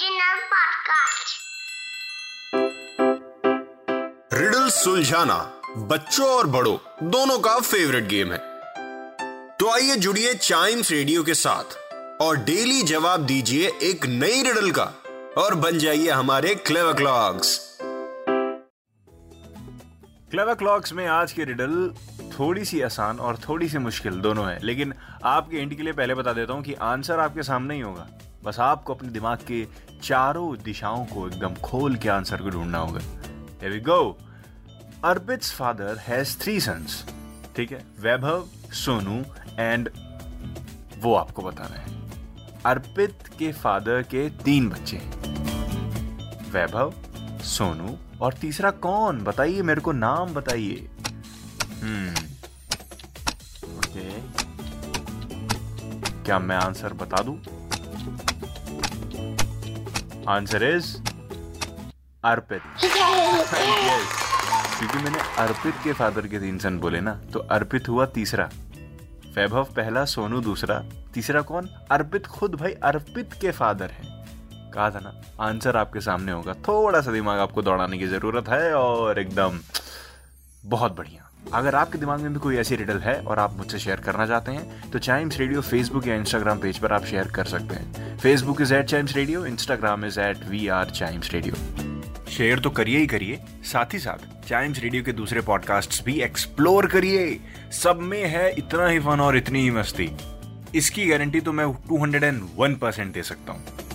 Podcast. Riddle सुलझाना बच्चों और बड़ों दोनों का फेवरेट गेम है। तो आइए जुड़िए चाइम्स रेडियो के साथ और डेली जवाब दीजिए एक नई रिडल का और बन जाइए हमारे क्लेव क्लॉक्स क्लेवर क्लॉक्स में आज की रिडल थोड़ी सी आसान और थोड़ी सी मुश्किल दोनों है लेकिन आपके इंड के लिए पहले बता देता हूँ कि आंसर आपके सामने ही होगा। बस आपको अपने दिमाग के चारों दिशाओं को एकदम खोल के आंसर को ढूंढना होगा। Here we go. Arpit's father has three sons ठीक है? वैभव, सोनू एंड वो आपको बताना है। अर्पित के फादर के तीन बच्चे हैं। वैभव, सोनू और तीसरा कौन? बताइए, मेरे को नाम बताइए। हम्म। ओके क्या मैं आंसर बता दूँ? Answer is Arpit Yes. क्योंकि मैंने अर्पित के फादर के तीन सन बोले ना तो अर्पित हुआ तीसरा। वैभव पहला सोनू दूसरा। तीसरा कौन? अर्पित खुद भाई अर्पित के फादर हैं। कहा था ना आंसर आपके सामने होगा। थोड़ा सा दिमाग आपको दौड़ाने की ज़रूरत है और एकदम बहुत बढ़िया। अगर आपके दिमाग में भी कोई ऐसी रिडल है और आप मुझसे शेयर करना चाहते हैं तो चाइम्स रेडियो फेसबुक या इंस्टाग्राम पेज पर आप शेयर कर सकते हैं। Facebook is at Chimes radio Instagram is at we are Chimes radio share तो करिए ही करिए, साथ ही साथ चाइम्स रेडियो के दूसरे पॉडकास्ट भी एक्सप्लोर करिए। सब में है इतना ही फन और इतनी ही मस्ती। इसकी गारंटी तो मैं 201 परसेंट दे सकता हूँ।